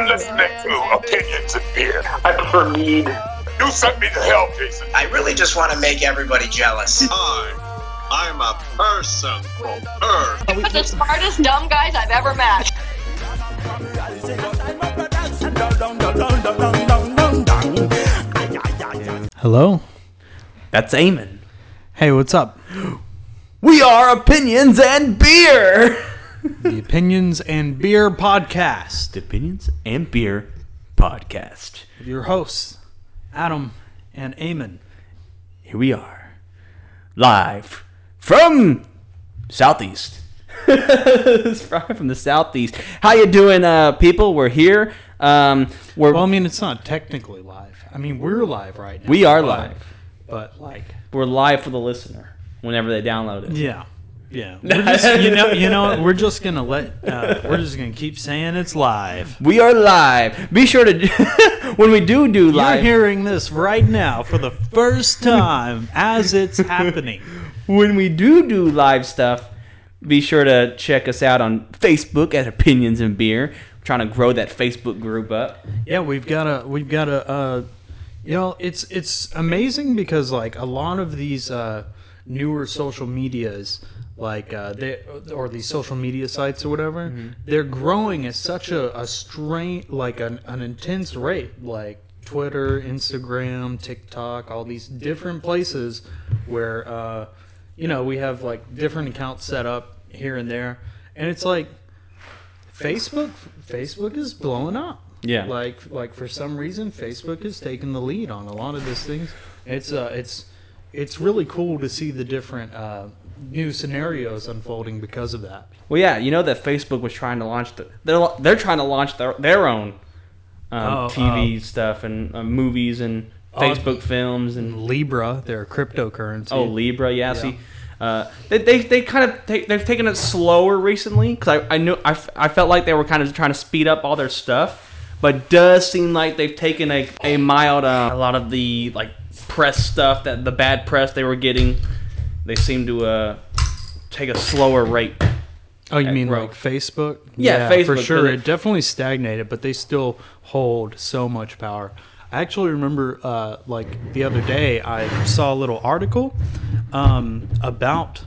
You're listening to Opinions and Beer. I prefer mead. You sent me to hell, Jason. I really just want to make everybody jealous. I, I'm a person from Earth. the smartest dumb guys I've ever met. Hello? That's Eamon. Hey, what's up? We are Opinions and Beer. The Opinions and Beer Podcast. The Opinions and Beer podcast. Your hosts, Adam and Eamon. Here we are, live from Southeast. It's from the Southeast. How you doing, uh, people? We're here. Um, we're Well, I mean, it's not technically live. I mean, we're live right now. we are but- live. But, like, We're live for the listener whenever they download it. yeah. Yeah. We're just, you know, you know? We're just going to let, uh, we're just going to keep saying it's live. We are live. Be sure to when we do do live. You're hearing this right now for the first time as it's happening. when we do do live stuff, be sure to check us out on Facebook at Opinions and Beer. We're trying to grow that Facebook group up. Yeah, we've got a we've got a uh, you know it's it's amazing because like a lot of these uh, newer social medias like uh, they or these social media sites or whatever they're growing at such a, a strain like an, an intense rate like Twitter, Instagram, TikTok, all these different places where uh, you know we have like different accounts set up here and there, and it's like Facebook Facebook is blowing up. Yeah. Like like for some reason Facebook is taking the lead on a lot of these things. It's uh it's it's really cool to see the different uh, new scenarios unfolding because of that. Well, yeah, you know that Facebook was trying to launch the they're they're trying to launch their their own um, Oh, TV stuff and uh, movies and Facebook films and Libra, their cryptocurrency. oh Libra, yeah. See, uh, they, they they kind of take, they've taken it slower recently because I I knew I, I felt like they were kind of trying to speed up all their stuff, but it does seem like they've taken a a mild uh, a lot of the like press stuff that the bad press they were getting, they seem to uh take a slower rate. Oh, you mean growth. like Facebook? Yeah, for Facebook, sure. it- It definitely stagnated, but they still hold so much power. I actually remember, uh, like the other day, I saw a little article um, about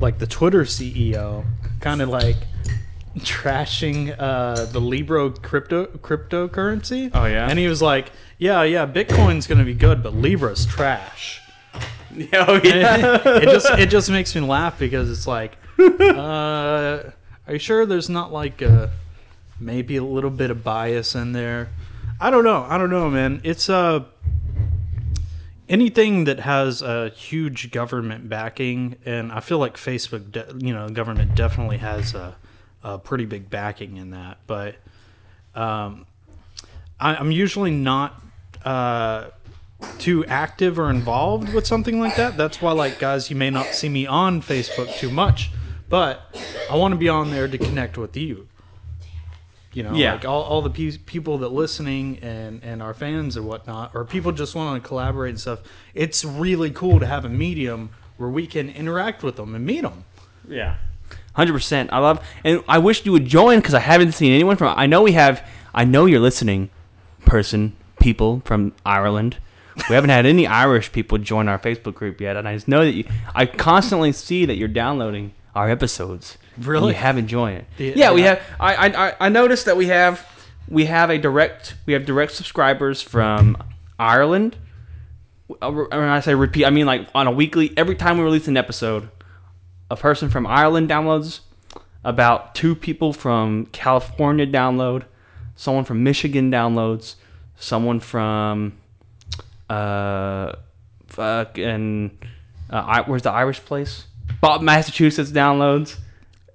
like the Twitter CEO, kind of like trashing uh, the Libra crypto cryptocurrency. Oh, yeah? and he was like, "Yeah, yeah, Bitcoin's gonna be good, but Libra's trash." oh it just it just makes me laugh because it's like, uh, are you sure there's not like a, maybe a little bit of bias in there? I don't know. I don't know, man. It's uh anything that has a huge government backing, and I feel like Facebook, de- you know, government definitely has a, a pretty big backing in that. But um, I, I'm usually not. Uh, too active or involved with something like that. That's why, like, guys, you may not see me on Facebook too much, but I want to be on there to connect with you. You know, Yeah. like all, all the pe- people that listening and, and our fans and whatnot, or people just want to collaborate and stuff. It's really cool to have a medium where we can interact with them and meet them. Yeah, hundred percent. I love, and I wish you would join because I haven't seen anyone from. I know we have. I know you're listening, person, people from Ireland. We haven't had any Irish people join our Facebook group yet, and I just know that you. I constantly see that you're downloading our episodes. Really? you haven't joined it. The- yeah, we have. I, I I- I noticed that we have we have a direct we have direct subscribers from Ireland. Uh, When I say repeat, I mean like on a weekly. Every time we release an episode, a person from Ireland downloads, about two people from California download, someone from Michigan downloads, someone from uh fucking uh, I, where's the Irish place? Bob Massachusetts downloads.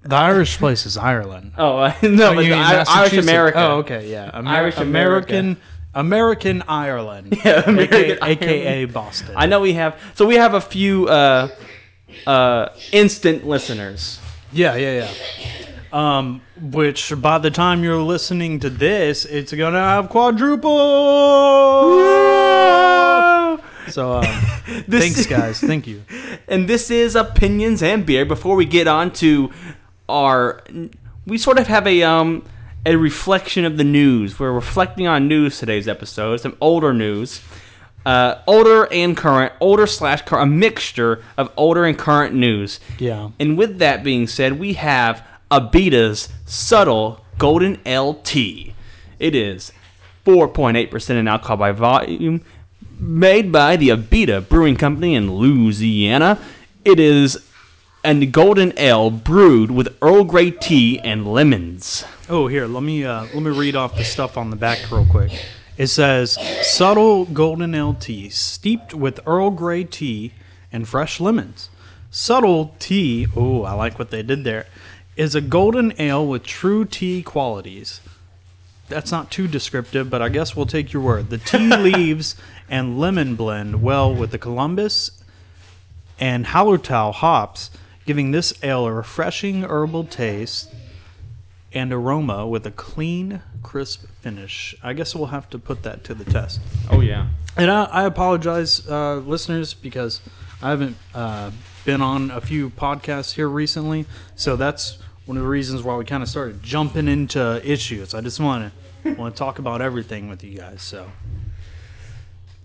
The Irish place is Ireland. Oh uh, no, Oh, but the I- Irish? America. Oh, okay, yeah. Amer- Irish American American Ireland. Yeah, American AKA, AKA Boston. I know we have so we have a few uh uh instant listeners. Yeah, yeah, yeah. Um, which by the time you're listening to this, it's gonna have quadruple. So, um, thanks, guys. Thank you. and this is opinions and beer. Before we get on to our, we sort of have a um a reflection of the news. We're reflecting on news today's episode, some older news. Uh, older and current, older slash current, a mixture of older and current news. Yeah. And with that being said, we have Abita's Subtle Golden LT. It is 4.8% in alcohol by volume, made by the Abita Brewing Company in Louisiana. It is a golden ale brewed with Earl Grey tea and lemons. Oh, here, let me uh, let me read off the stuff on the back real quick. It says subtle golden ale tea steeped with Earl Grey tea and fresh lemons. Subtle tea, oh, I like what they did there, is a golden ale with true tea qualities. That's not too descriptive, but I guess we'll take your word. The tea leaves and lemon blend well with the Columbus and Hallertau hops, giving this ale a refreshing herbal taste and aroma with a clean, crisp finish. I guess we'll have to put that to the test. Oh, yeah. And I, I apologize, uh, listeners, because I haven't uh, been on a few podcasts here recently. So that's one of the reasons why we kind of started jumping into issues. I just want to want to talk about everything with you guys. So,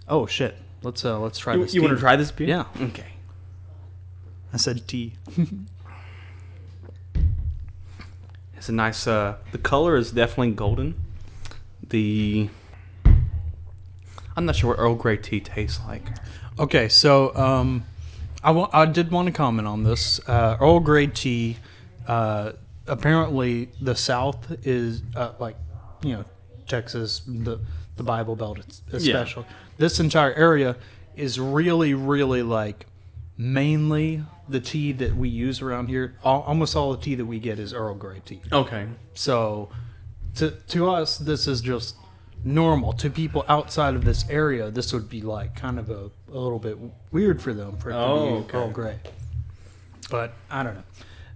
oh shit, let's uh, let's try You, this. you want to try this beer? Yeah. Okay. I said tea. It's a nice. Uh, the color is definitely golden. The I'm not sure what Earl Grey tea tastes like. Okay, so um, I did want to comment on this. Uh, Earl Grey tea. Uh, apparently, the South is uh, like, you know, Texas, the the Bible Belt, es- especially. This entire area is really, really like mainly the tea that we use around here. Al almost all the tea that we get is Earl Grey tea. Okay. So, to to us, this is just normal. To people outside of this area, this would be like kind of a, a little bit weird for them for it to Oh, be okay. Earl Grey. But I don't know.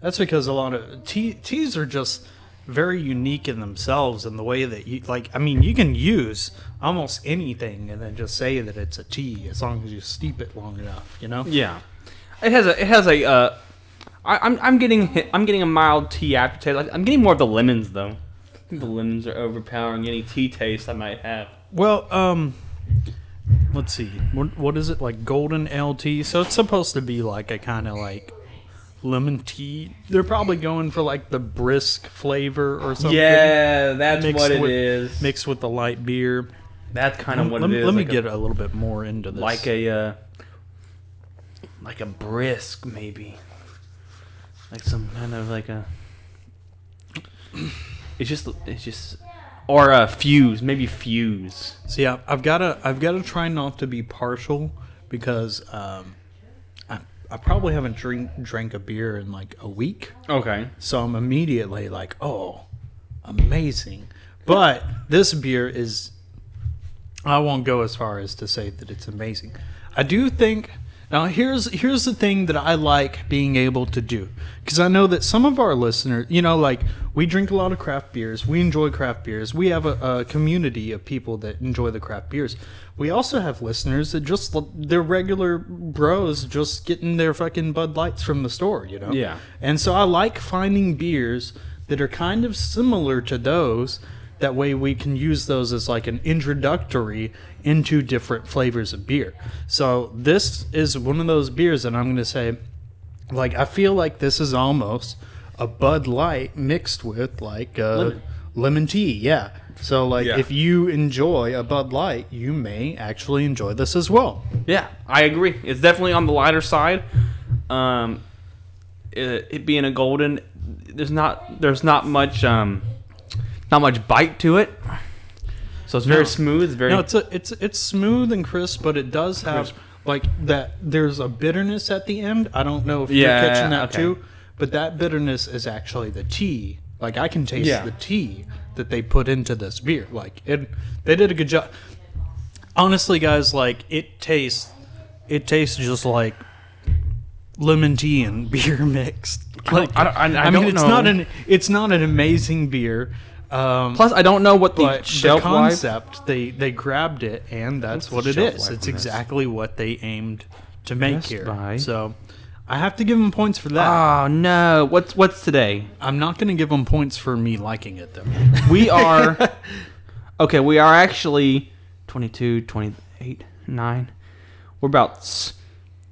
That's because a lot of tea, teas are just very unique in themselves and the way that you like. I mean, you can use almost anything and then just say that it's a tea as long as you steep it long enough. You know? Yeah. It has a. It has a. Uh, I, I'm I'm getting I'm getting a mild tea aftertaste. I'm getting more of the lemons though. I think the lemons are overpowering any tea taste I might have. Well, um, let's see. What, what is it like? Golden LT. So it's supposed to be like a kind of like lemon tea. They're probably going for like the brisk flavor or something. Yeah, that's what it with, is. Mixed with the light beer. That's kind of what let, it me- let me like get a, a little bit more into this. like a uh, like a brisk maybe, like some kind of like a. It's just it's just or a Fuze maybe Fuze. See, I've got to I've got to try not to be partial because um, I probably haven't drink drank a beer in like a week. Okay. So I'm immediately like, oh, amazing. But this beer is, I won't go as far as to say that it's amazing. I do think, now here's here's the thing that I like being able to do. Because I know that some of our listeners, you know, like we drink a lot of craft beers, we enjoy craft beers, we have a, a community of people that enjoy the craft beers. We also have listeners that just, they're regular bros just getting their fucking Bud Lights from the store, you know? Yeah. And so I like finding beers that are kind of similar to those. That way we can use those as like an introductory into different flavors of beer. So this is one of those beers that I'm going to say, like, I feel like this is almost a Bud Light mixed with like uh, lemon. Lemon. tea. Yeah. So like, Yeah. if you enjoy a Bud Light, you may actually enjoy this as well. Yeah, I agree. It's definitely on the lighter side. Um, it, it being a golden, there's not there's not much um, not much bite to it. So it's very No. smooth. It's very No, it's a, it's it's smooth and crisp, but it does have like that. There's a bitterness at the end. I don't know if Yeah, you're catching that okay. too, but that bitterness is actually the tea. Like I can taste Yeah. the tea that they put into this beer. Like it, they did a good job. Honestly, guys, like it tastes, it tastes just like lemon tea and beer mixed. Like I don't- I- I mean, don't it's know. not an it's not an amazing beer. Um, Plus, I don't know what the shelf the life. concept they they grabbed it and that's What's what it is life it's on this? exactly what they aimed to make Best here Buy. so I have to give them points for that. Oh no! What's what's today? I'm not going to give them points for me liking it though. We are okay. We are actually 22, 28, 9. We're about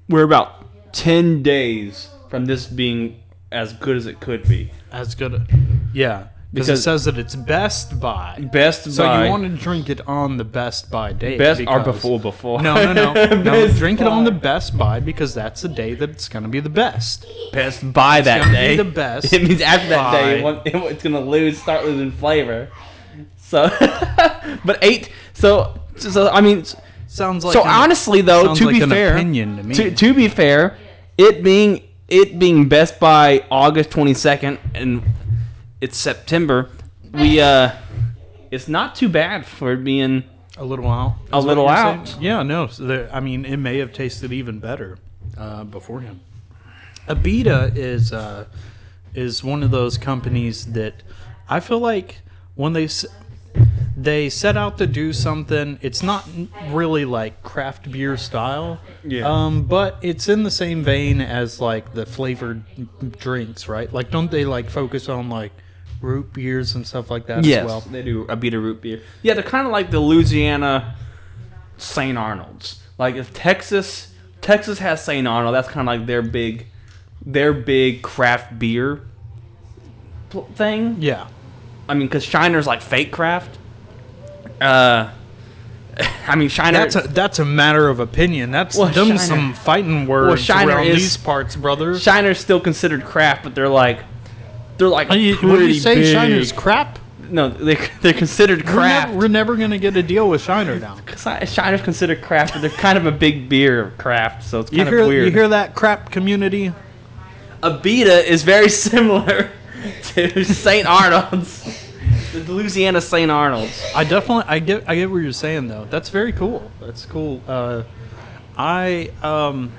we're about ten days from this being as good as it could be. As good, yeah, because it says that it's Best Buy. Best Buy. So you want to drink it on the Best Buy date? Best or before before. No, no, no, no. Drink it on the Best Buy because that's the day that it's going to be the best. Best Buy that gonna be day. the best It means after that day, it Buy. it's gonna lose, start losing flavor. So, but eight. So, so I mean, Sounds like so an- honestly though, to like be fair, opinion to me. To, to be fair, it being it being Best Buy August twenty second and it's September, we uh, it's not too bad for it being a little out. A little you're out. saying? Yeah, no. So there, I mean, it may have tasted even better uh, beforehand. Abita is uh, is one of those companies that I feel like when they they set out to do something, it's not really like craft beer style. Yeah. Um, but it's in the same vein as like the flavored drinks, right? Like, don't they like focus on like root beers and stuff like that yes, as well? they do Abita root beer. Yeah, they're kind of like the Louisiana St. Arnold's. Like if Texas Texas has St. Arnold, that's kind of like their big their big craft beer thing. Yeah. I mean, because Shiner's like fake craft. Uh, I mean, Shiner. That's a that's a matter of opinion. That's Well, them Shiner- some fighting words Shiner around is- these parts, brother. Shiner's still considered craft, but they're like they're like you- pretty what do you say? big. Shiner's crap. No, they they're considered We're craft. never, we're never gonna get a deal with Shiner now. Si- Shiner's considered craft, but they're kind of a big beer of craft, so it's You kind hear of weird. you hear that crap community? Abita is very similar to St. Arnold's, the Louisiana St. Arnold's. I definitely I get I get what you're saying though. That's very cool. That's cool. Uh, I um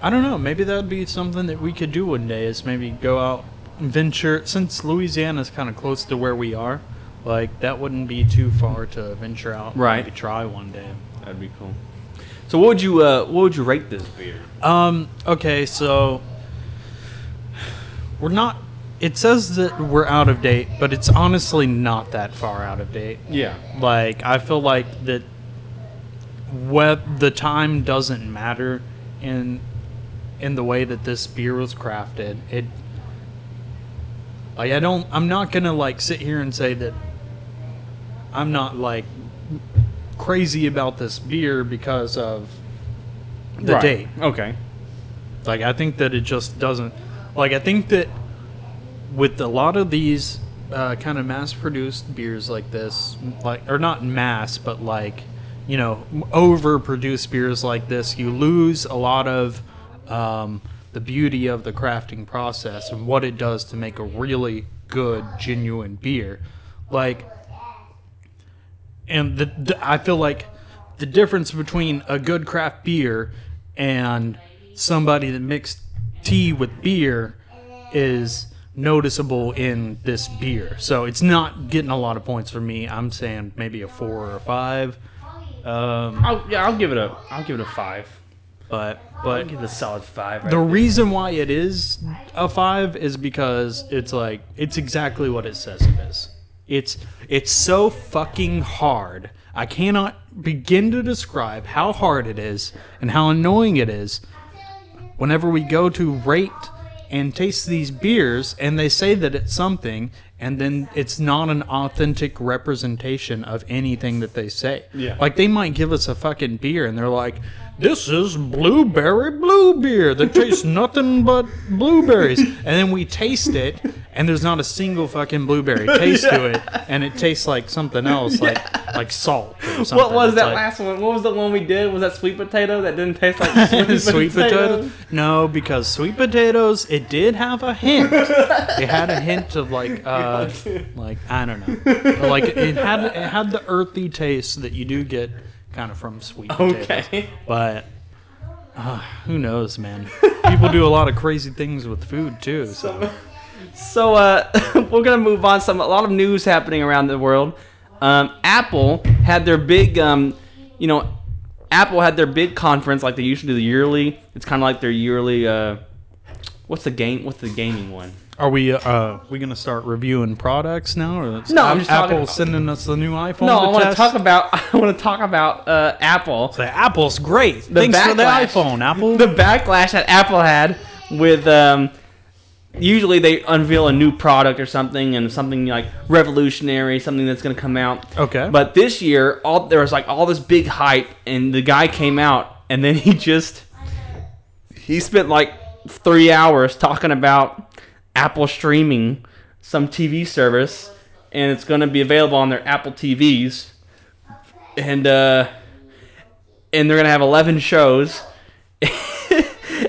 I don't know. Maybe that would be something that we could do one day. Is maybe go out venture since Louisiana is kind of close to where we are. Like that wouldn't be too far to venture out. and Right. Maybe try one day. That'd be cool. So, what would you uh, what would you rate this beer? Um. Okay. So we're not. It says that we're out of date, but it's honestly not that far out of date. Yeah. Like I feel like that. What the time doesn't matter in in the way that this beer was crafted. It. Like I don't. I'm not gonna like sit here and say that. I'm not like crazy about this beer because of the Right. date. Okay. Like I think that it just doesn't. Like I think that with a lot of these uh, kind of mass-produced beers like this, like or not mass, but like you know overproduced beers like this, you lose a lot of um, the beauty of the crafting process and what it does to make a really good, genuine beer. Like and the, the I feel like the difference between a good craft beer and somebody that mixed tea with beer is noticeable in this beer. So it's not getting a lot of points for me. I'm saying maybe a four or a five. Um, I'll, yeah, I'll give it a I'll give it a five. But I'll but give it a solid five. Right the reason why it is a five is because it's like it's exactly what it says it is. It's it's so fucking hard. I cannot begin to describe how hard it is and how annoying it is whenever we go to rate and taste these beers and they say that it's something and then it's not an authentic representation of anything that they say. Yeah. Like they might give us a fucking beer and they're like, "This is blueberry blue beer that tastes nothing but blueberries." And then we taste it and there's not a single fucking blueberry taste to it and it tastes like something else like like salt or something. What was It's that like- last one? What was the one we did? Was that sweet potato that didn't taste like sweet, sweet potatoes? No, because sweet potatoes, it did have a hint. it had a hint of like, uh, like I don't know, like it had it had the earthy taste that you do get kind of from sweet potatoes. Okay. But uh, who knows, man? People do a lot of crazy things with food too. So So uh, we're gonna move on. Some a lot of news happening around the world. Um, Apple had their big, um, you know, Apple had their big conference like they usually do the yearly. It's kind of like their yearly. Uh, what's the game? What's the gaming one? Are we uh we gonna start reviewing products now, or No, I'm just Apple talking- sending us the new iPhone? No, I want to talk about. I want to talk about uh, Apple. The Apple's great. The Thanks for the backlash- iPhone, Apple. The backlash that Apple had with. Um, usually they unveil a new product or something and something like revolutionary, something that's going to come out. Okay. But this year, all there was like all this big hype, and the guy came out, and then he just he spent like three hours talking about Apple streaming some TV service, and it's going to be available on their Apple TVs, and uh, and they're going to have eleven shows,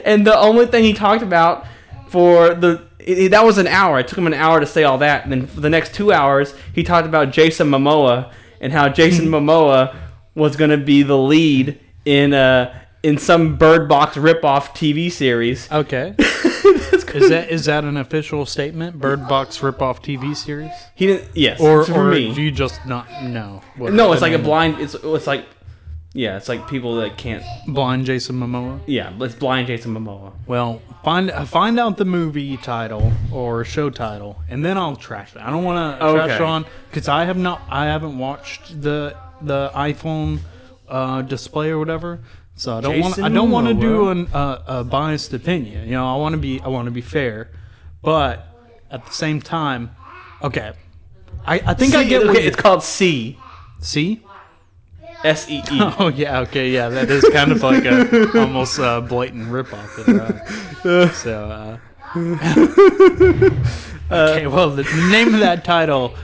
and the only thing he talked about for the it, that was an hour. It took him an hour to say all that. And then for the next two hours, he talked about Jason Momoa and how Jason Momoa was going to be the lead in uh in some Bird Box ripoff TV series. okay. is that is that an official statement? Bird Box ripoff TV series, He didn't. Yes. or for or me. do you just not know? what no, the it's like a name- blind. It's it's like yeah, it's like people that can't. blind Jason Momoa. Yeah, but it's blind Jason Momoa. Well, find find out the movie title or show title, and then I'll trash it. I don't want to Okay. trash on because I have not, I haven't watched the the iPhone uh, display or whatever. So I don't want, I don't want to do an, uh, a biased opinion. You know, I want to be, I want to be fair, but at the same time, okay. I, I think I get okay, it's called C see. S E E. Oh yeah, okay, yeah, that is kind of like a almost uh, blatant ripoff. Of that. So, uh, okay, well, the name of that title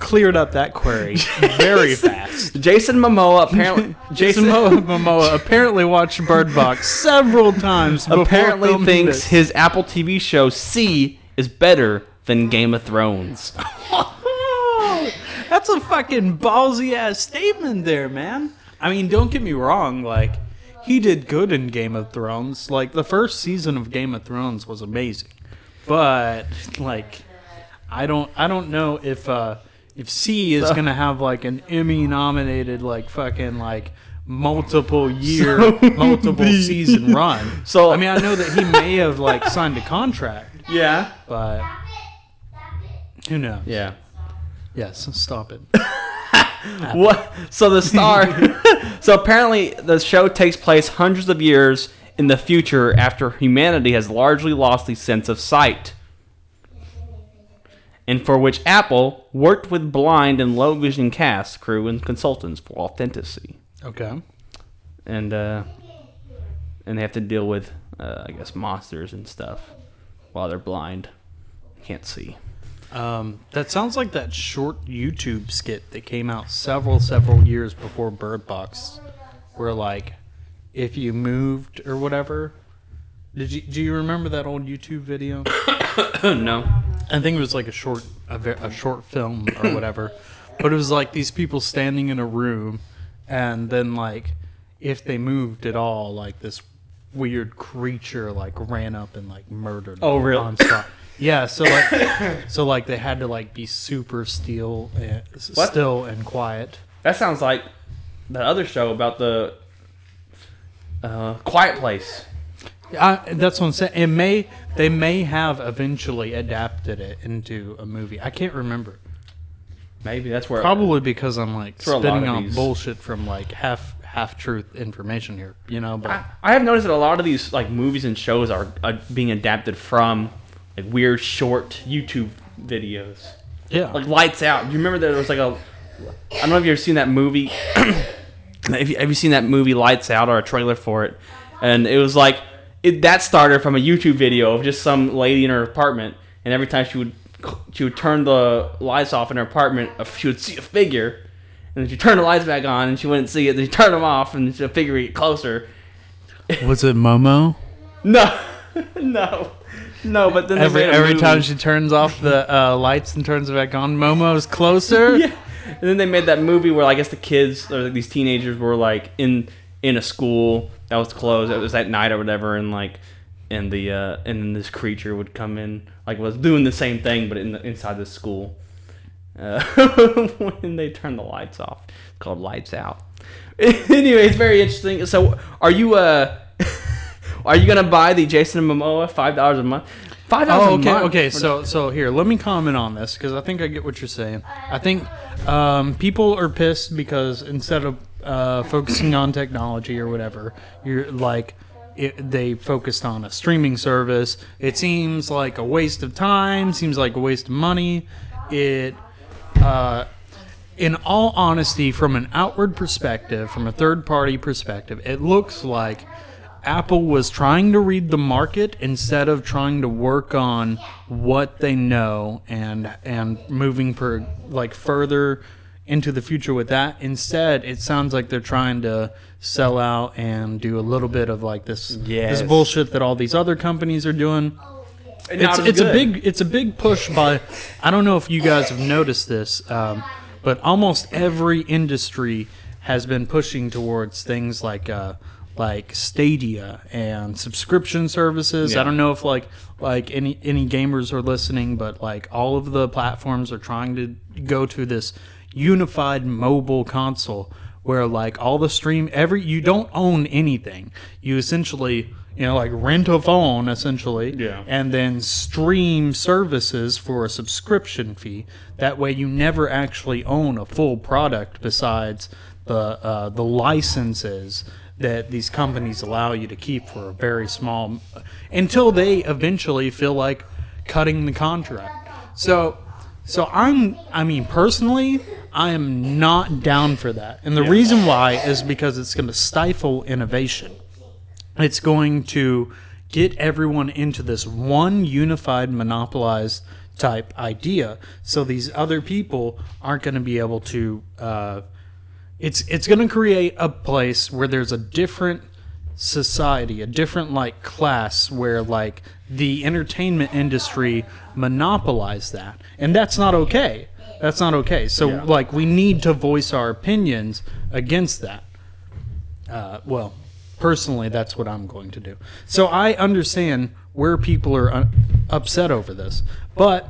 cleared up that query very fast. Jason Momoa apparently Jason Jason Momoa apparently watched Bird Box several times. before apparently thinks this. his Apple TV show See is better than Game of Thrones. That's a fucking ballsy ass statement there, man. I mean, don't get me wrong, like he did good in Game of Thrones. Like the first season of Game of Thrones was amazing. But like I don't I don't know if uh if See is going to have like an Emmy nominated like fucking like multiple year multiple season run. So- I mean, I know that he may have like signed a contract, Yeah. but who knows? Yeah. Yes, stop it. What? So the star. so apparently, the show takes place hundreds of years in the future after humanity has largely lost the sense of sight, and for which Apple worked with blind and low vision cast, crew, and consultants for authenticity, Okay. and uh, and they have to deal with, uh, I guess, monsters and stuff while they're blind, can't see. Um, that sounds like that short YouTube skit that came out several, several years before Bird Box, where like, if you moved or whatever. Did you do you remember that old YouTube video? no. I think it was like a short, a, ve- a short film or whatever. But it was like these people standing in a room, and then like, if they moved at all, like this weird creature like ran up and like murdered. Oh, them really? on spot. Yeah. So like, so like they had to like be super still, s- What? still and quiet. That sounds like the other show about the uh, Quiet Place. I, that's what I'm saying. It may they may have eventually adapted it into a movie. I can't remember. Maybe that's where Probably because I'm like where a lot spitting of out these- bullshit from like half half truth information here, you know. But I, I have noticed that a lot of these like movies and shows are uh, being adapted from like weird short YouTube videos. yeah, Like Lights Out. Do you remember that there was like a I don't know if you've ever seen that movie. have, you, have you seen that movie Lights Out or a trailer for it? And it was like it, that started from a YouTube video of just some lady in her apartment, and every time she would she would turn the lights off in her apartment, she would see a figure, and then she turned the lights back on, and she wouldn't see it. Then she turned them off, and the figure would get closer. was it Momo? No, no, no. But then Every every movie. time she turns off the uh, lights and turns it back on, Momo's closer. yeah. And then they made that movie where I guess the kids or like, these teenagers were like in in a school that was closed. It was at night or whatever, and like and the uh, and then this creature would come in like was doing the same thing but in the, inside the school. Uh, when they turn the lights off, it's called Lights Out. anyway, it's very interesting. So, are you uh, are you gonna buy the Jason Momoa five dollars a month? Five dollars Oh, a okay, month. okay. So, so here, let me comment on this because I think I get what you're saying. I think um, people are pissed because instead of uh, focusing on technology or whatever, you're like. It, they focused on a streaming service. It seems like a waste of time. Seems like a waste of money. It, uh, in all honesty, from an outward perspective, from a third party perspective, it looks like Apple was trying to read the market instead of trying to work on what they know and and moving per like further into the future with that. Instead, it sounds like they're trying to sell out and do a little bit of like this Yes. this bullshit that all these other companies are doing And not it's it's a big it's a big push by I don't know if you guys have noticed this, um, but almost every industry has been pushing towards things like uh, like Stadia and subscription services. Yeah. I don't know if like like any any gamers are listening, but like all of the platforms are trying to go to this unified mobile console where like all the stream every you don't own anything. You essentially you know like rent a phone essentially Yeah. and then stream services for a subscription fee. That way, you never actually own a full product besides the uh, the licenses that these companies allow you to keep for a very small until they eventually feel like cutting the contract. So, so I'm I mean personally, I am not down for that, and the reason why is because it's going to stifle innovation. It's going to get everyone into this one unified monopolized type idea so these other people aren't going to be able to uh, it's it's going to create a place where there's a different society a different like class where like the entertainment industry monopolize that and that's not okay that's not okay so like we need to voice our opinions against that uh, well, personally, that's what I'm going to do. So I understand where people are un- upset over this, but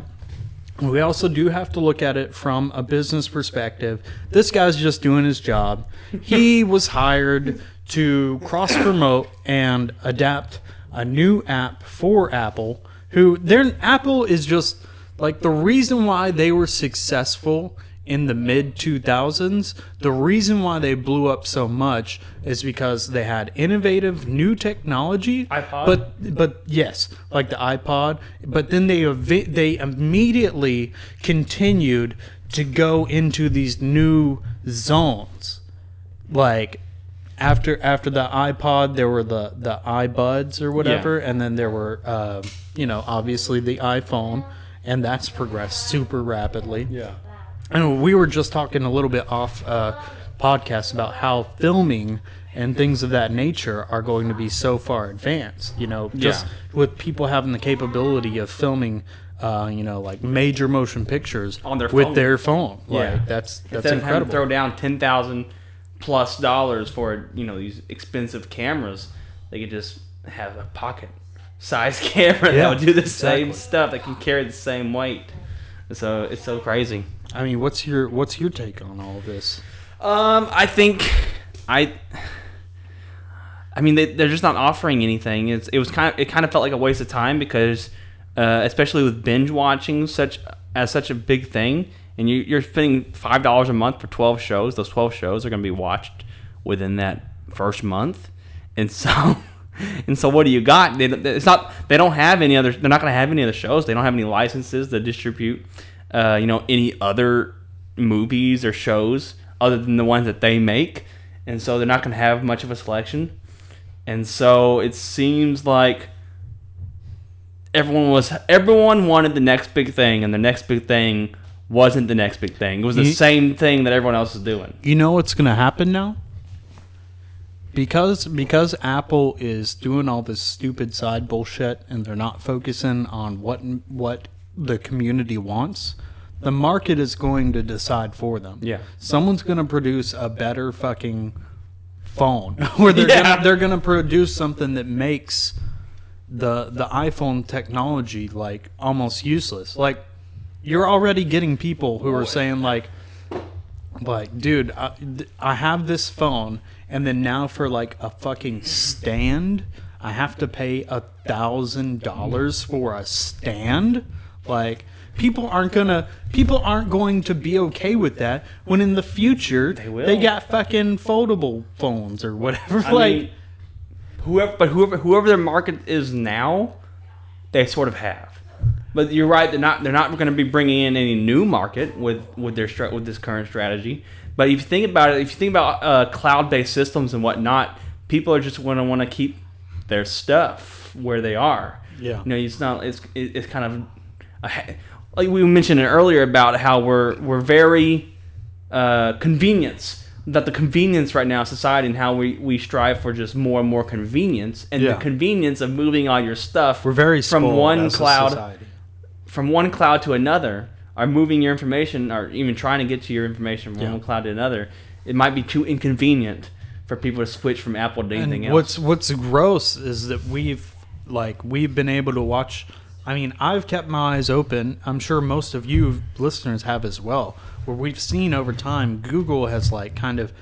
we also do have to look at it from a business perspective. This guy's just doing his job. He was hired to cross promote and adapt a new app for Apple. Who their Apple is just like the reason why they were successful in the mid 2000s, the reason why they blew up so much is because they had innovative new technology. iPod? But but yes, like the iPod. But then they ev- they immediately continued to go into these new zones, like after after the iPod, there were the the iBuds or whatever, and then there were uh, you know obviously the iPhone, and that's progressed super rapidly. Yeah. And we were just talking a little bit off uh, podcast about how filming and things of that nature are going to be so far advanced. You know, just Yeah. with people having the capability of filming, uh, you know, like major motion pictures On their with phone. their phone. Yeah. Like that's that's Instead of having to incredible. throw down ten thousand plus dollars for you know these expensive cameras, they could just have a pocket size camera Yeah, that would do the same stuff that can carry the same weight. So it's so crazy. I mean, what's your what's your take on all of this? Um, I think I. I mean, they, they're just not offering anything. It's it was kind of it kind of felt like a waste of time because, uh, especially with binge watching such as such a big thing, and you, you're spending five dollars a month for twelve shows. Those twelve shows are going to be watched within that first month, and so. And so, what do you got? They, it's not. They don't have any other. They're not going to have any other shows. They don't have any licenses to distribute. Uh, you know, any other movies or shows other than the ones that they make, and so they're not going to have much of a selection. And so it seems like everyone was everyone wanted the next big thing, and the next big thing wasn't the next big thing. It was the Ye- same thing that everyone else is doing. You know what's going to happen now? Because because Apple is doing all this stupid side bullshit and they're not focusing on what what the community wants, the market is going to decide for them. Yeah. Someone's going to produce a better fucking phone or they're Yeah. gonna, they're going to produce something that makes the the iPhone technology like almost useless. Like you're already getting people who are saying like like, dude, I, I have this phone, and then now for like a fucking stand, I have to pay a thousand dollars for a stand. Like, people aren't gonna, people aren't going to be okay with that when in the future they will. got fucking foldable phones or whatever. I like, mean, whoever, but whoever whoever their market is now, they sort of have. But you're right; they're not they're not going to be bringing in any new market with with their with this current strategy. But if you think about it, if you think about uh, cloud-based systems and whatnot, people are just going to want to keep their stuff where they are. Yeah. you know, it's not it's it's kind of a, like we mentioned earlier about how we're we're very uh, convenience that the convenience right now society and how we, we strive for just more and more convenience and Yeah. the convenience of moving all your stuff we're very from one cloud society. From one cloud to another or moving your information or even trying to get to your information from Yeah. one cloud to another it might be too inconvenient for people to switch from apple to anything and else what's what's gross is that we've like we've been able to watch I mean, I've kept my eyes open. I'm sure most of you listeners have as well. Where we've seen over time, Google has like kind of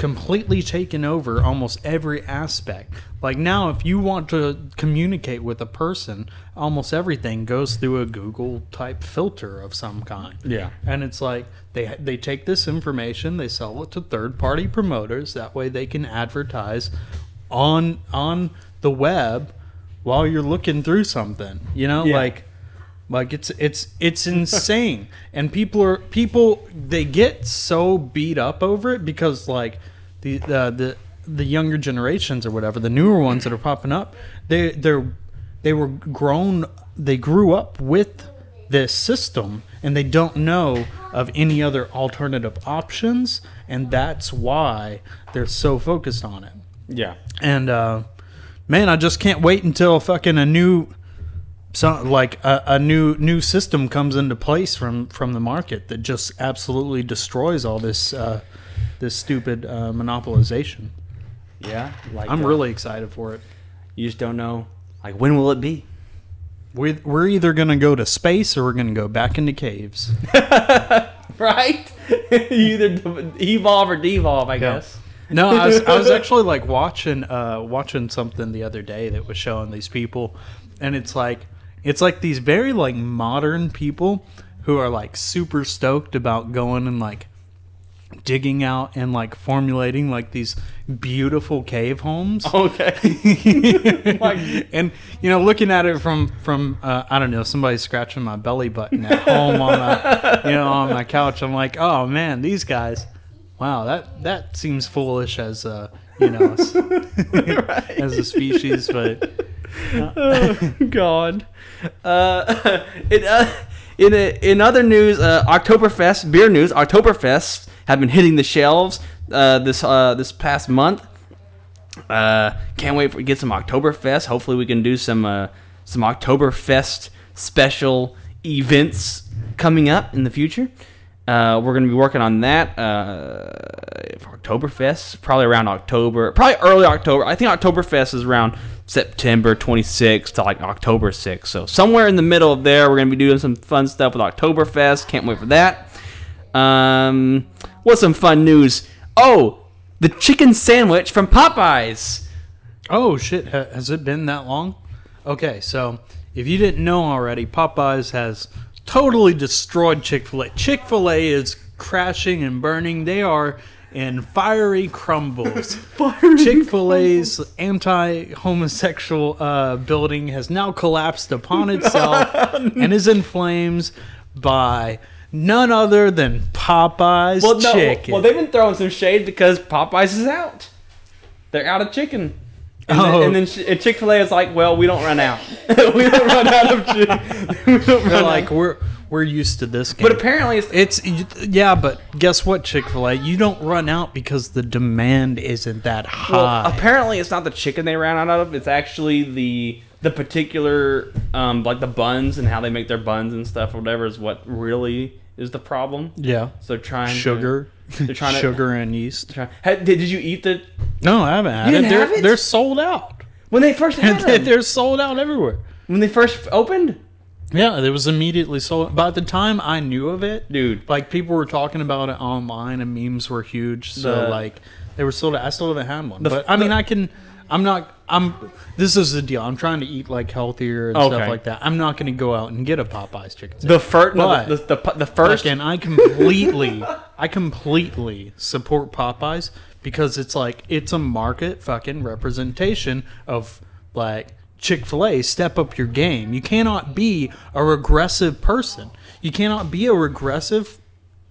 completely taken over almost every aspect. Like now, if you want to communicate with a person, almost everything goes through a Google type filter of some kind. Yeah. And it's like they they take this information, they sell it to third party promoters. That way, they can advertise on on the web while you're looking through something. You know, Yeah. like like it's it's it's insane. and people are people they get so beat up over it because like the the the the younger generations or whatever, the newer ones that are popping up, they they're they were grown they grew up with this system and they don't know of any other alternative options and that's why they're so focused on it. yeah And uh, man, I just can't wait until fucking a new, so like a, a new new system comes into place from from the market that just absolutely destroys all this uh, this stupid uh, monopolization. yeah like I'm uh, really excited for it. you just don't know like when will it be We're we're either gonna go to space or we're gonna go back into caves. right you either evolve or devolve i guess No, I was, I was actually like watching uh, watching something the other day that was showing these people, and it's like it's like these very like modern people who are like super stoked about going and like digging out and like formulating like these beautiful cave homes. okay and you know, looking at it from from uh, I don't know, somebody scratching my belly button at home on a, you know on my couch, I'm like, oh man, these guys, wow, that that seems foolish as a you know as, as a species, but oh God. Uh, in, uh, in, uh, in other news, uh, Oktoberfest, beer news, Oktoberfest have been hitting the shelves uh, this uh, this past month. Uh, can't wait for get some Oktoberfest. Hopefully, we can do some uh, some Oktoberfest special events coming up in the future. Uh, we're going to be working on that uh, for Oktoberfest, probably around October, probably early October. I think Oktoberfest is around September 26th to like October 6th. So somewhere in the middle of there, we're going to be doing some fun stuff with Oktoberfest. Can't wait for that. Um, what's some fun news? Oh, the chicken sandwich from Popeyes. oh shit, ha- has it been that long? Okay, so if you didn't know already, Popeyes has totally destroyed Chick Fil A. Chick Fil A is crashing and burning. They are in fiery crumbles. Chick Fil A's anti-homosexual uh, building has now collapsed upon itself and is in flames by none other than Popeyes Well, no, chicken. well, they've been throwing some shade because Popeyes is out. They're out of chicken. And Oh. then, and then Chick Fil A is like, well, we don't run out. we don't run out of chicken. we don't They're like out. we're we're used to this game. But apparently, it's It's yeah, but guess what, Chick Fil A? You don't run out because the demand isn't that high. well, apparently it's not the chicken they ran out of. It's actually the the particular um, like the buns and how they make their buns and stuff or whatever is what really is the problem. yeah, So trying to- sugar, they're trying to- sugar and yeast. did, you eat the No, I haven't had You didn't They're have it? they're sold out. when they first had them? they're sold out everywhere. when they first opened? Yeah, it was immediately sold. By the time I knew of it, Dude. like people were talking about it online, and memes were huge. So The- like they were sold. Out. I still haven't had one, The- but I mean, the- I can. I'm not. I'm. This is the deal. I'm trying to eat like healthier and Okay. stuff like that. I'm not going to go out and get a Popeyes chicken. The first, no, But- the, the, the, the first, and I completely, I completely support Popeyes because it's like it's a market fucking representation of like Chick Fil A. Step up your game. You cannot be a regressive person. You cannot be a regressive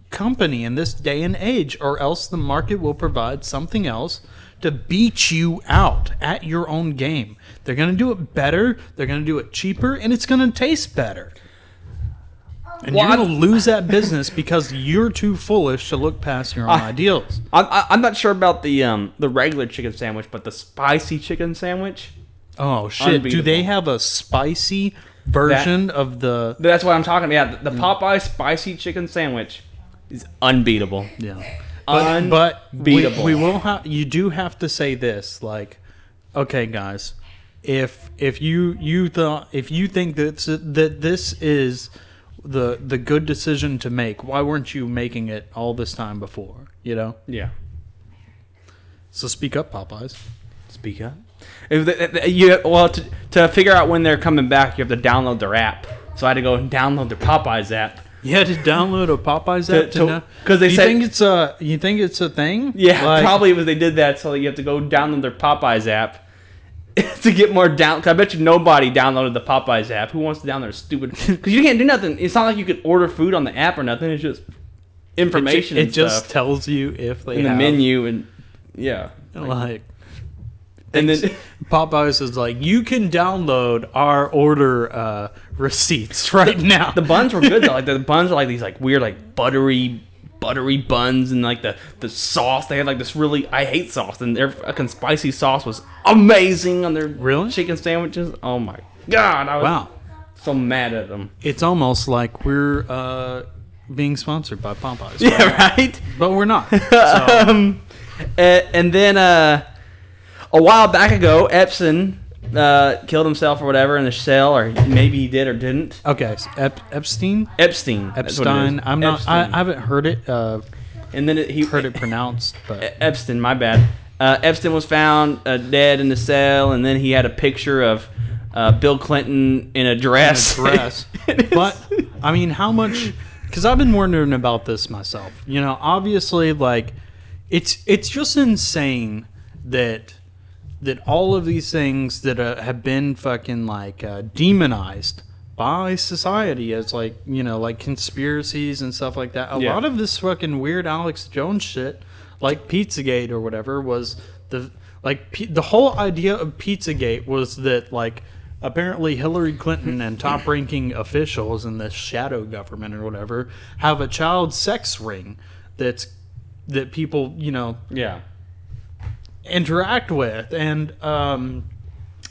company in this day and age, or else the market will provide something else to beat you out at your own game. They're going to do it better, they're going to do it cheaper, and it's going to taste better. And Well, you're going to lose that business because you're too foolish to look past your own ideals. I'm, I- I'm not sure about the um the regular chicken sandwich, but the spicy chicken sandwich. Oh shit! Do they have a spicy version of the? That's what I'm talking about. The, the Popeye spicy chicken sandwich is unbeatable. Yeah. But, but we, we will have you do have to say this like okay guys if if you you thought if you think that that this is the the good decision to make why weren't you making it all this time before you know Yeah. so speak up popeyes Speak up. If the, the- you well to, to figure out when they're coming back, you have to download their app. So I had to go and download the Popeyes app. You had to download a popeyes app to, to- know 'cause they you said- think it's a you think it's a thing Yeah, Like- probably was they did that so you have to go download their Popeyes app to get more down. 'cause I bet you nobody downloaded the Popeyes app. Who wants to download a stupid? Because you can't do nothing. It's not like you could order food on the app or nothing. It's just information. it, and it just tells you if they in the menu and yeah. like And then Popeyes is like, you can download our order uh, receipts right now. the buns were good though. Like the buns are like these like weird like buttery buttery buns and like the the sauce they had like this really I hate sauce and their fucking spicy sauce was amazing on their Really? chicken sandwiches. Oh my god! I was wow, so mad at them. it's almost like we're uh, being sponsored by Popeyes. Yeah, right. but we're not. So, um, and, and then uh, a while back ago, Epson uh, killed himself or whatever in the cell, or maybe he did or didn't. okay, so Ep- Epstein, Epstein. that's what it is. Epstein. I'm not. I, Epstein. I haven't heard it. Uh, and then it, he heard it pronounced, but Epstein, my bad. Uh, Epstein was found uh, dead in the cell, and then he had a picture of uh, Bill Clinton in a dress. dress. but I mean, how much? Because I've been wondering about this myself. You know, obviously, like it's it's just insane that that all of these things that uh, have been fucking like uh, demonized by society as like you know like conspiracies and stuff like that. A Yeah. lot of this fucking weird Alex Jones shit, like Pizzagate or whatever, was the like P- the whole idea of Pizzagate was that like apparently Hillary Clinton and top-ranking officials in the shadow government or whatever have a child sex ring that's that people you know yeah. Interact with. And um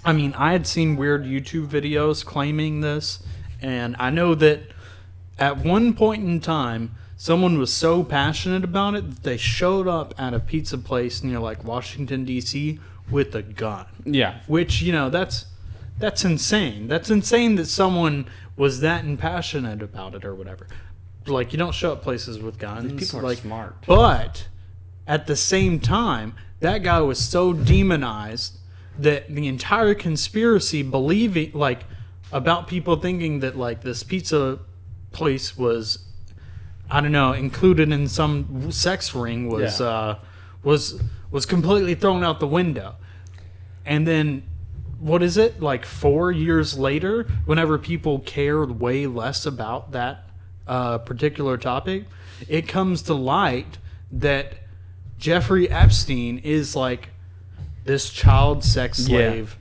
i mean i had seen weird youtube videos claiming this and i know that at one point in time someone was so passionate about it that they showed up at a pizza place near like washington d.c with a gun. Yeah. which you know that's that's insane. That's insane that someone was that passionate about it or whatever. Like you don't show up places with guns. People are like smart. but at the same time that guy was so demonized that the entire conspiracy believing like about people thinking that like this pizza place was I don't know included in some sex ring was Yeah. uh was was completely thrown out the window. And then what is it? Like 4 years later whenever people cared way less about that uh particular topic, it comes to light that Jeffrey Epstein is like this child sex slave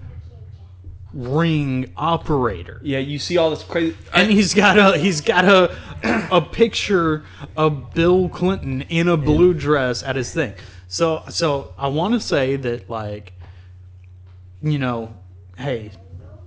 ring operator Yeah, you see all this crazy. and he's got a he's got a a picture of Bill Clinton in a blue dress at his thing. So so I want to say that like you know, hey,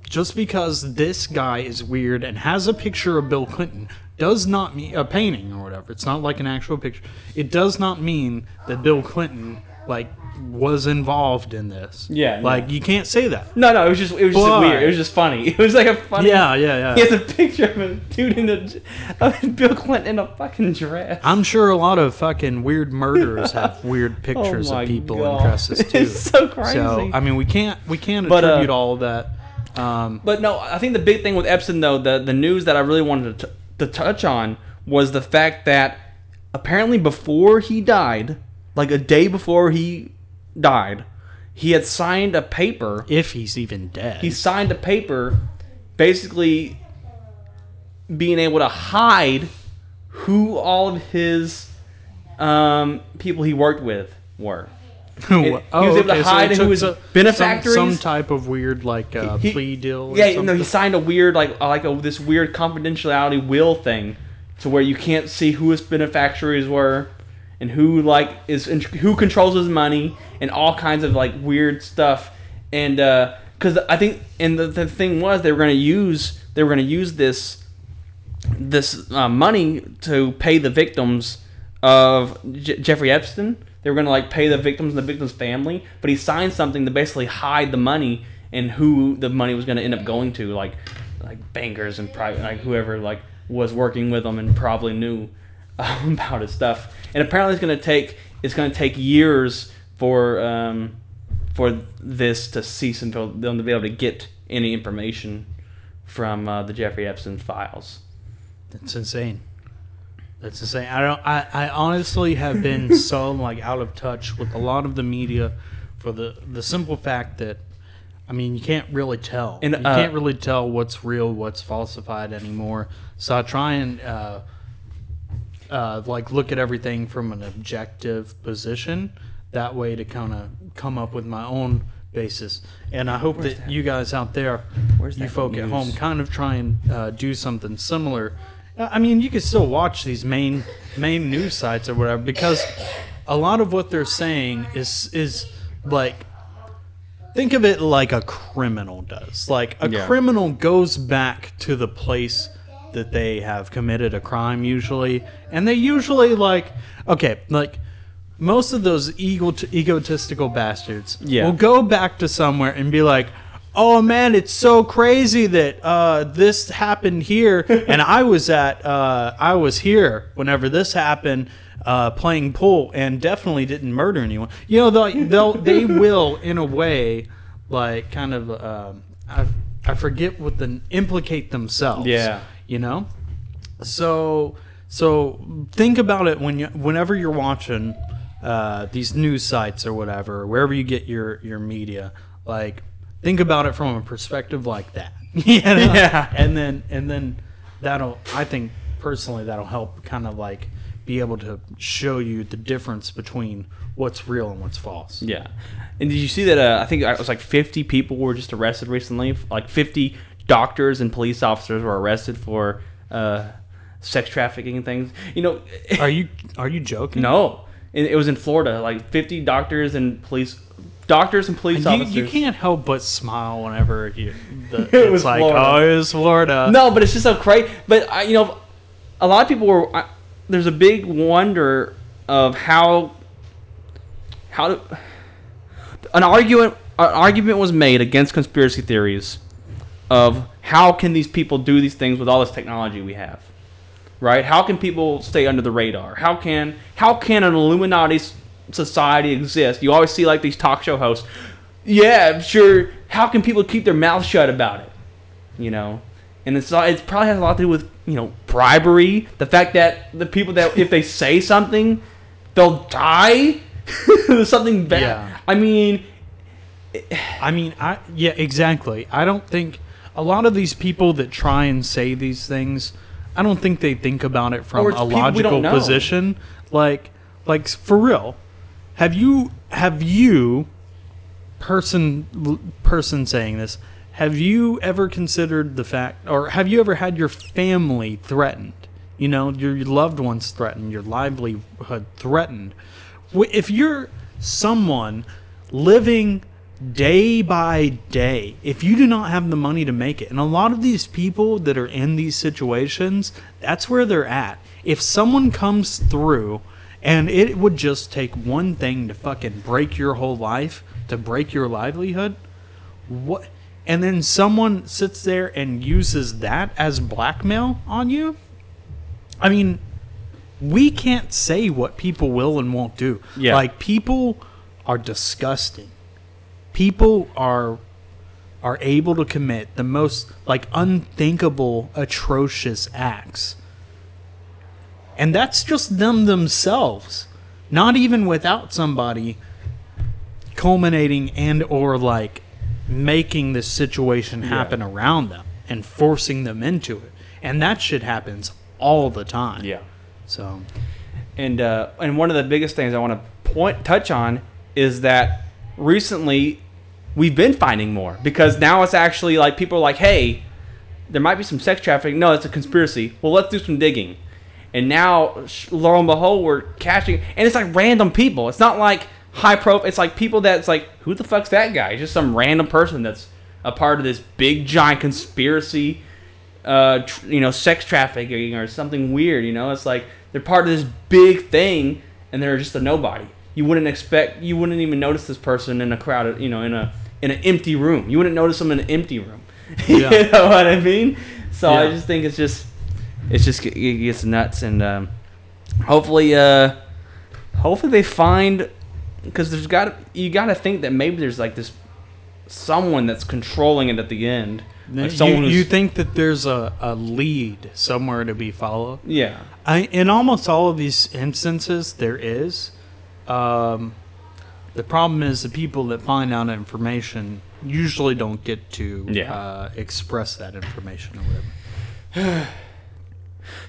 just because this guy is weird and has a picture of Bill Clinton does not mean a painting or whatever. It's not like an actual picture. It does not mean that Bill Clinton like was involved in this. Yeah, like yeah. you can't say that. No, no, it was just it was just weird. It was just funny. It was like a funny. Yeah, yeah, yeah. He has a picture of a dude in a of Bill Clinton in a fucking dress. I'm sure a lot of fucking weird murderers have weird pictures Oh of people God. in dresses too. It's so crazy. So I mean, we can't we can't But, uh, attribute all of that. Um, But no, I think the big thing with Epstein, though, the the news that I really wanted to, t- to touch on was the fact that apparently before he died, like a day before he died, he had signed a paper. if he's even dead, He signed a paper, basically being able to hide who all of his um, people he worked with were. he was able to hide he who took his so- benefactors- Some, some type of weird like uh, He- plea deal. Yeah, something. no, he signed a weird like uh, like a, this weird confidentiality will thing, to where you can't see who his benefactors were, and who like is who controls his money, and all kinds of like weird stuff. And because I think, and the, the thing was they were going to use they were going to use this this uh, money to pay the victims of J- Jeffrey Epstein. They were going to like pay the victims and the victim's family, but he signed something to basically hide the money and who the money was going to end up going to, like like bankers and private, like whoever like was working with him and probably knew um, about his stuff. And apparently, it's going to take it's going to take years for um, for this to cease until them to be able to get any information from uh, the Jeffrey Epstein files. That's insane. That's insane. I don't. I, I honestly have been so like out of touch with a lot of the media for the the simple fact that, I mean, you can't really tell. And, you uh, can't really tell what's real, what's falsified anymore. So I try and uh, uh, like look at everything from an objective position. That way to kind of come up with my own basis. And I hope that, you guys out there, Where's you that folk at home, kind of try and uh, do something similar. I mean, you can still watch these main main news sites or whatever because a lot of what they're saying is is like think of it like a criminal does. Like a Yeah. criminal goes back to the place that they have committed a crime usually, and they usually like okay, like most of those ego egotistical bastards Yeah. will go back to somewhere and be like, "Oh man, it's so crazy that uh, this happened here, and I was at uh, I was here whenever this happened." Uh, playing pool and definitely didn't murder anyone. You know, they'll, they'll they will in a way, like kind of um, I I forget what the implicate themselves. Yeah. you know. So so think about it when you whenever you're watching uh, these news sites or whatever, wherever you get your your media, like think about it from a perspective like that. you know? Yeah. And then and then that'll I think personally that'll help kind of like be able to show you the difference between what's real and what's false. Yeah. And did you see that? Uh, I think it was like 50 people were just arrested recently. Like 50 doctors and police officers were arrested for uh, sex trafficking and things. You know, Are you are you joking? no, it, it was in Florida. Like 50 doctors and police, doctors and police You, officers. you can't help but smile whenever you. The, It it's was like, Florida. oh, it's Florida. No, but it's just so crazy. But I, you know, a lot of people were. I, there's a big wonder of how how to, an argument an argument was made against conspiracy theories of how can these people do these things with all this technology we have, right? How can people stay under the radar? How can how can an Illuminati society exists. You always see like these talk show hosts. Yeah, I'm sure. How can people keep their mouth shut about it? You know, and it's it probably has a lot to do with you know bribery. The fact that the people that if they say something, they'll die. something bad. Yeah. I mean, I mean, I yeah, exactly. I don't think a lot of these people that try and say these things, I don't think they think about it from a logical position. Like, like for real, have you have you person person saying this? Have you ever considered the fact, or have you ever had your family threatened? You know, your loved ones threatened, your livelihood threatened. If you're someone living day by day, if you do not have the money to make it, and a lot of these people that are in these situations, that's where they're at. If someone comes through And it would just take one thing to fucking break your whole life, to break your livelihood. What? And then someone sits there and uses that as blackmail on you? I mean, we can't say what people will and won't do. Yeah. Like people are disgusting. People are are able to commit the most like unthinkable atrocious acts. And that's just them themselves. Not even without somebody culminating and or like making this situation happen around them and forcing them into it. And that shit happens all the time. Yeah. So And uh, and one of the biggest things I want to point touch on is that recently we've been finding more because now it's actually like people are like, hey, there might be some sex trafficking. No, it's a conspiracy. Well, let's do some digging. And now, lo and behold, we're catching, and it's like random people. It's not like high profile. It's like people that's like, who the fuck's that guy? It's just some random person that's a part of this big giant conspiracy uh, tr- you know, sex trafficking or something weird. You know, it's like they're part of this big thing, and they're just a nobody. You wouldn't expect, you wouldn't even notice this person in a crowded, you know, in a in an empty room. You wouldn't notice them in an empty room. Yeah. you know what I mean? So I just think it's just, it's just it gets nuts, and um, hopefully, uh, hopefully they find because there's got you got to think that maybe there's like this someone that's controlling it at the end. Like you, you think that there's a, a lead somewhere to be followed? yeah. I, in almost all of these instances, there is. Um, the problem is the people that find out information usually don't get to Yeah. uh, express that information or whatever.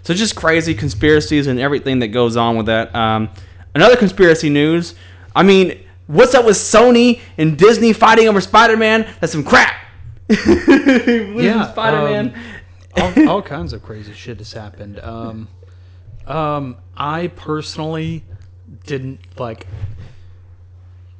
So just crazy conspiracies and everything that goes on with that. Um, another conspiracy news. I mean, what's up with Sony and Disney fighting over Spider-Man? That's some crap. Yeah, Spider-Man. all, all kinds of crazy shit has happened. Um, um, I personally didn't like.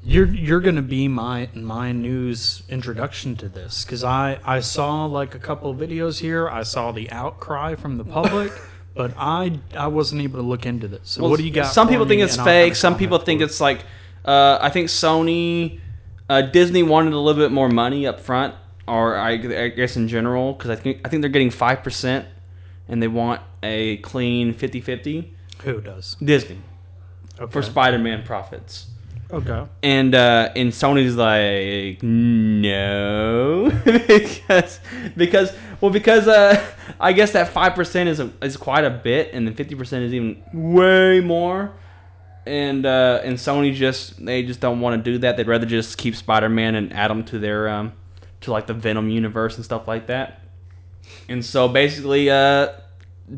You're you're gonna be my my news introduction to this because I I saw like a couple of videos here. I saw the outcry from the public, but I I wasn't able to look into this. So what do you got? Some people think it's fake. Some people think it's like. Uh, I think Sony, uh, Disney wanted a little bit more money up front, or I, I guess in general, because I think I think they're getting five percent, and they want a clean 50-50. who does Disney okay. for Spider-Man profits. Okay. And uh, and Sony's like no because because well because uh, I guess that five percent is a, is quite a bit and then fifty percent is even way more. And uh, and Sony just they just don't want to do that. They'd rather just keep Spider Man and add them to their um, to like the Venom universe and stuff like that. And so basically, uh,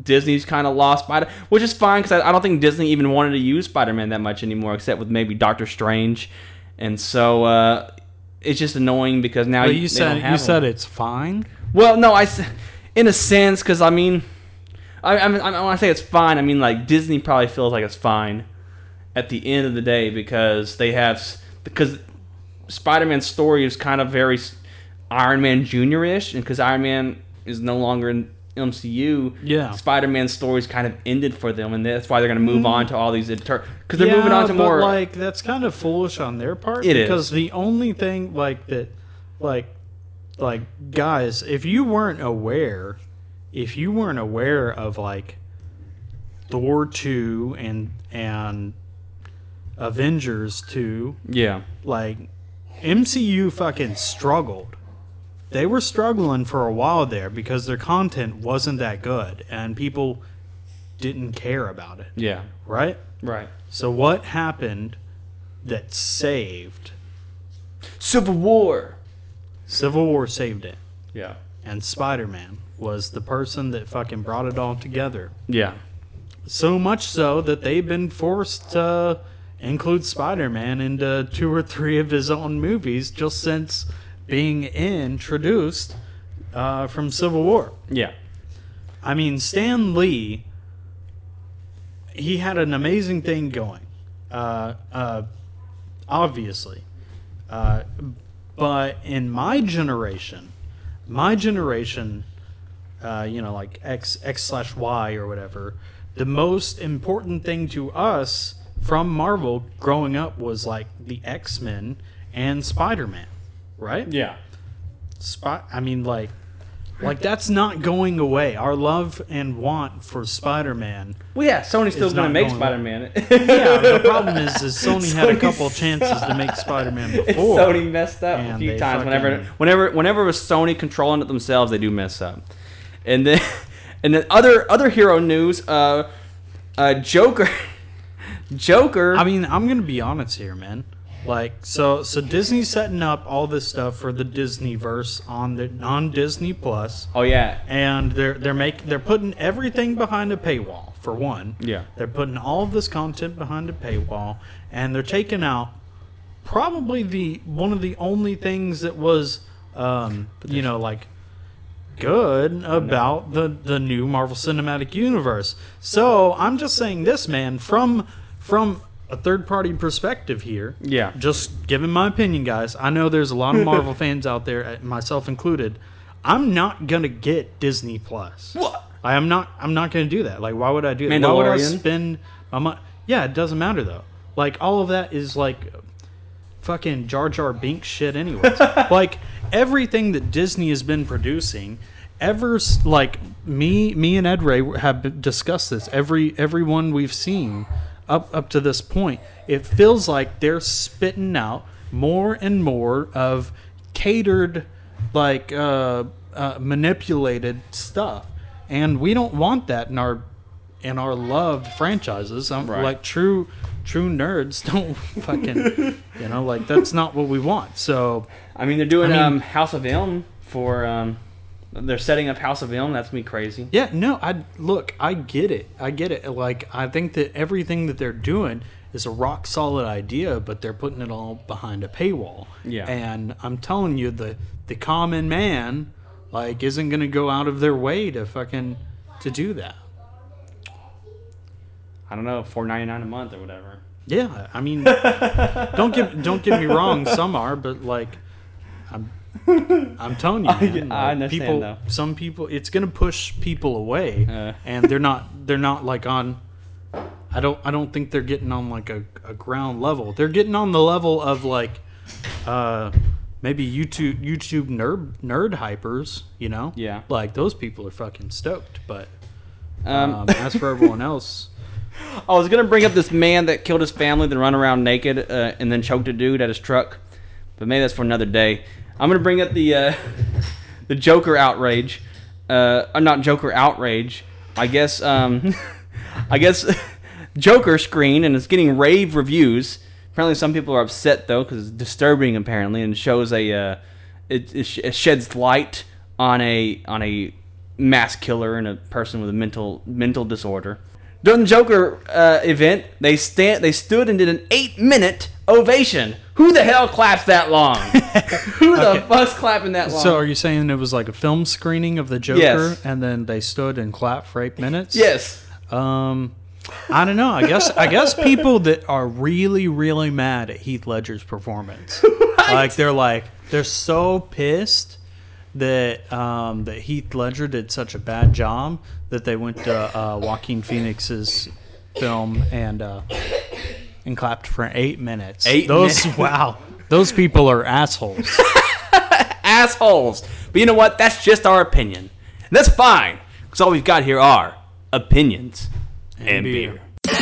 Disney's kind of lost Spider, which is fine because I, I don't think Disney even wanted to use Spider Man that much anymore, except with maybe Doctor Strange. And so uh, it's just annoying because now But you, you said you them. said it's fine. Well, no, I, in a sense, because I mean, I, I, mean, I, when I say it's fine, I mean like Disney probably feels like it's fine at the end of the day because they have because Spider-Man's story is kind of very Iron Man Junior-ish, and because Iron Man is no longer in MCU, Yeah. Spider-Man stories kind of ended for them, and that's why they're going to move on to all these inter because they're moving on to Mm. but, more. like that's kind of foolish on their part It is. because the only thing like that like like guys if you weren't aware if you weren't aware of like Thor 2 and and Avengers 2 yeah, like MCU fucking struggled. They were struggling for a while there because their content wasn't that good and people didn't care about it, yeah, right? right. So what happened that saved Civil War. Civil War saved it Yeah, and Spider-Man was the person that fucking brought it all together. yeah, So much so that they've been forced to include Spider-Man into two or three of his own movies just since being introduced uh, from Civil War. yeah, I mean, Stan Lee, he had an amazing thing going, uh, uh, obviously. Uh, but in my generation, my generation, uh, you know, like X X slash Y or whatever, the most important thing to us from Marvel growing up was like the X Men and Spider Man, right? Yeah. Spot. I mean, like, like that's not going away. Our love and want for Spider Man. Well, yeah. Sony's still going to make going Spider Man. Yeah, the problem is, is Sony had a couple chances to make Spider Man before. Sony messed up a few times. Whenever, fucking- whenever, whenever it was Sony controlling it themselves, they do mess up. And then, and then other other hero news. Uh, uh, Joker. Joker. I mean, I'm gonna be honest here, man. Like, so so Disney's setting up all this stuff for the Disney verse on the on Disney Plus, oh yeah. and they're they're making they're putting everything behind a paywall for one. Yeah. they're putting all of this content behind a paywall, and they're taking out probably the one of the only things that was, um, you know, like good about the the new Marvel Cinematic Universe. So I'm just saying this, man, from from a third party perspective here. Yeah. Just giving my opinion, guys. I know there's a lot of Marvel fans out there, uh, myself included. I'm not gonna get Disney Plus. What? I am not. I'm not gonna do that. Like, why would I do that? Why would I spend my money? Yeah, it doesn't matter though. Like, all of that is like fucking Jar Jar Binks shit, anyways. like everything that Disney has been producing, ever like me, me and Ed Ray have discussed this. Every everyone we've seen up up to this point, it feels like they're spitting out more and more of catered, like uh, uh, manipulated stuff, and we don't want that in our in our loved franchises. I'm Right. like true true nerds don't fucking you know like that's not what we want. So I mean, they're doing I mean- um, House of M for. Um, they're setting up House of M. That's me crazy. yeah, no, I look, I get it. I get it. Like I think that everything that they're doing is a rock solid idea, but they're putting it all behind a paywall. Yeah. And I'm telling you the the common man like isn't going to go out of their way to fucking to do that. I don't know, four ninety nine a month or whatever. Yeah, I mean, don't get don't get me wrong. Some are, but like, I'm telling you, man, I like, understand, people. though. Some people, it's gonna push people away, Uh. and they're not they're not like on. I don't I don't think they're getting on like a, a ground level. They're getting on the level of like, uh, maybe YouTube YouTube nerd nerd hypers. You know, Yeah. like those people are fucking stoked. But Um, um, as for everyone else, I was gonna bring up this man that killed his family, then run around naked, uh, and then choked a dude at his truck, but maybe that's for another day. I'm gonna bring up the uh, the Joker outrage, uh, uh, not Joker outrage. I guess um, I guess Joker screen and it's getting rave reviews. Apparently, some people are upset though because it's disturbing apparently and shows a uh, it, it, sh- it sheds light on a on a mass killer and a person with a mental mental disorder. During the Joker uh, event, they stand they stood and did an eight minute ovation. Who the hell claps that long? Who the fuck's clapping that long? So are you saying it was like a film screening of the Joker, Yes. and then they stood and clapped for eight minutes? yes. Um, I don't know. I guess I guess people that are really really mad at Heath Ledger's performance, like they're like they're so pissed that um, that Heath Ledger did such a bad job that they went to uh, Joaquin Phoenix's film and uh, and clapped for eight minutes. Eight those minutes. wow. Those people are assholes. assholes. But you know what? That's just our opinion. And that's fine, because all we've got here are opinions and, beer. beer.